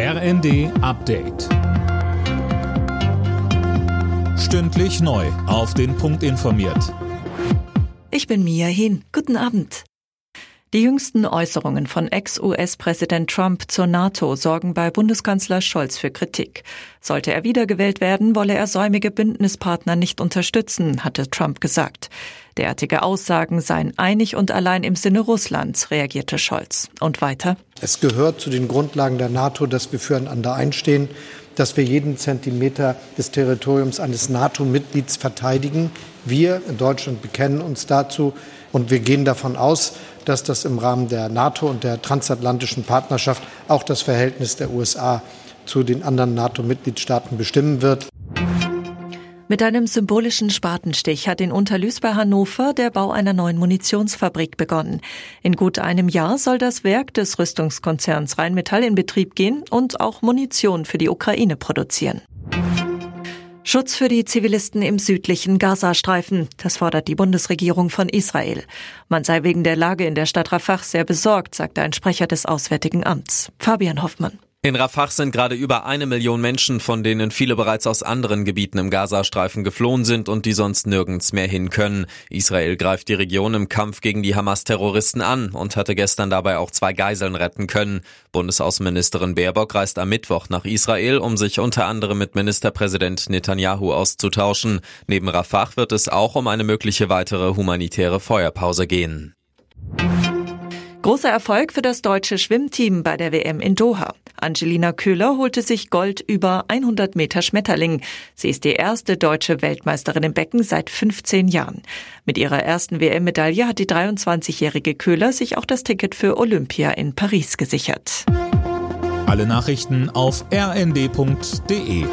RND Update. Stündlich neu. Auf den Punkt informiert. Ich bin Mia Hin. Guten Abend. Die jüngsten Äußerungen von Ex-US-Präsident Trump zur NATO sorgen bei Bundeskanzler Scholz für Kritik. Sollte er wiedergewählt werden, wolle er säumige Bündnispartner nicht unterstützen, hatte Trump gesagt. Derartige Aussagen seien einig und allein im Sinne Russlands, reagierte Scholz. Und weiter? Es gehört zu den Grundlagen der NATO, dass wir füreinander einstehen, dass wir jeden Zentimeter des Territoriums eines NATO-Mitglieds verteidigen. Wir in Deutschland bekennen uns dazu und wir gehen davon aus, dass das im Rahmen der NATO und der transatlantischen Partnerschaft auch das Verhältnis der USA zu den anderen NATO-Mitgliedstaaten bestimmen wird. Mit einem symbolischen Spatenstich hat in Unterlüß bei Hannover der Bau einer neuen Munitionsfabrik begonnen. In gut einem Jahr soll das Werk des Rüstungskonzerns Rheinmetall in Betrieb gehen und auch Munition für die Ukraine produzieren. Schutz für die Zivilisten im südlichen Gazastreifen. Das fordert die Bundesregierung von Israel. Man sei wegen der Lage in der Stadt Rafah sehr besorgt, sagte ein Sprecher des Auswärtigen Amts. Fabian Hoffmann. In Rafah sind gerade über eine Million Menschen, von denen viele bereits aus anderen Gebieten im Gazastreifen geflohen sind und die sonst nirgends mehr hin können. Israel greift die Region im Kampf gegen die Hamas-Terroristen an und hatte gestern dabei auch zwei Geiseln retten können. Bundesaußenministerin Baerbock reist am Mittwoch nach Israel, um sich unter anderem mit Ministerpräsident Netanyahu auszutauschen. Neben Rafah wird es auch um eine mögliche weitere humanitäre Feuerpause gehen. Großer Erfolg für das deutsche Schwimmteam bei der WM in Doha. Angelina Köhler holte sich Gold über 100 Meter Schmetterling. Sie ist die erste deutsche Weltmeisterin im Becken seit 15 Jahren. Mit ihrer ersten WM-Medaille hat die 23-jährige Köhler sich auch das Ticket für Olympia in Paris gesichert. Alle Nachrichten auf rnd.de